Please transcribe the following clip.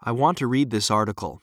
I want to read this article.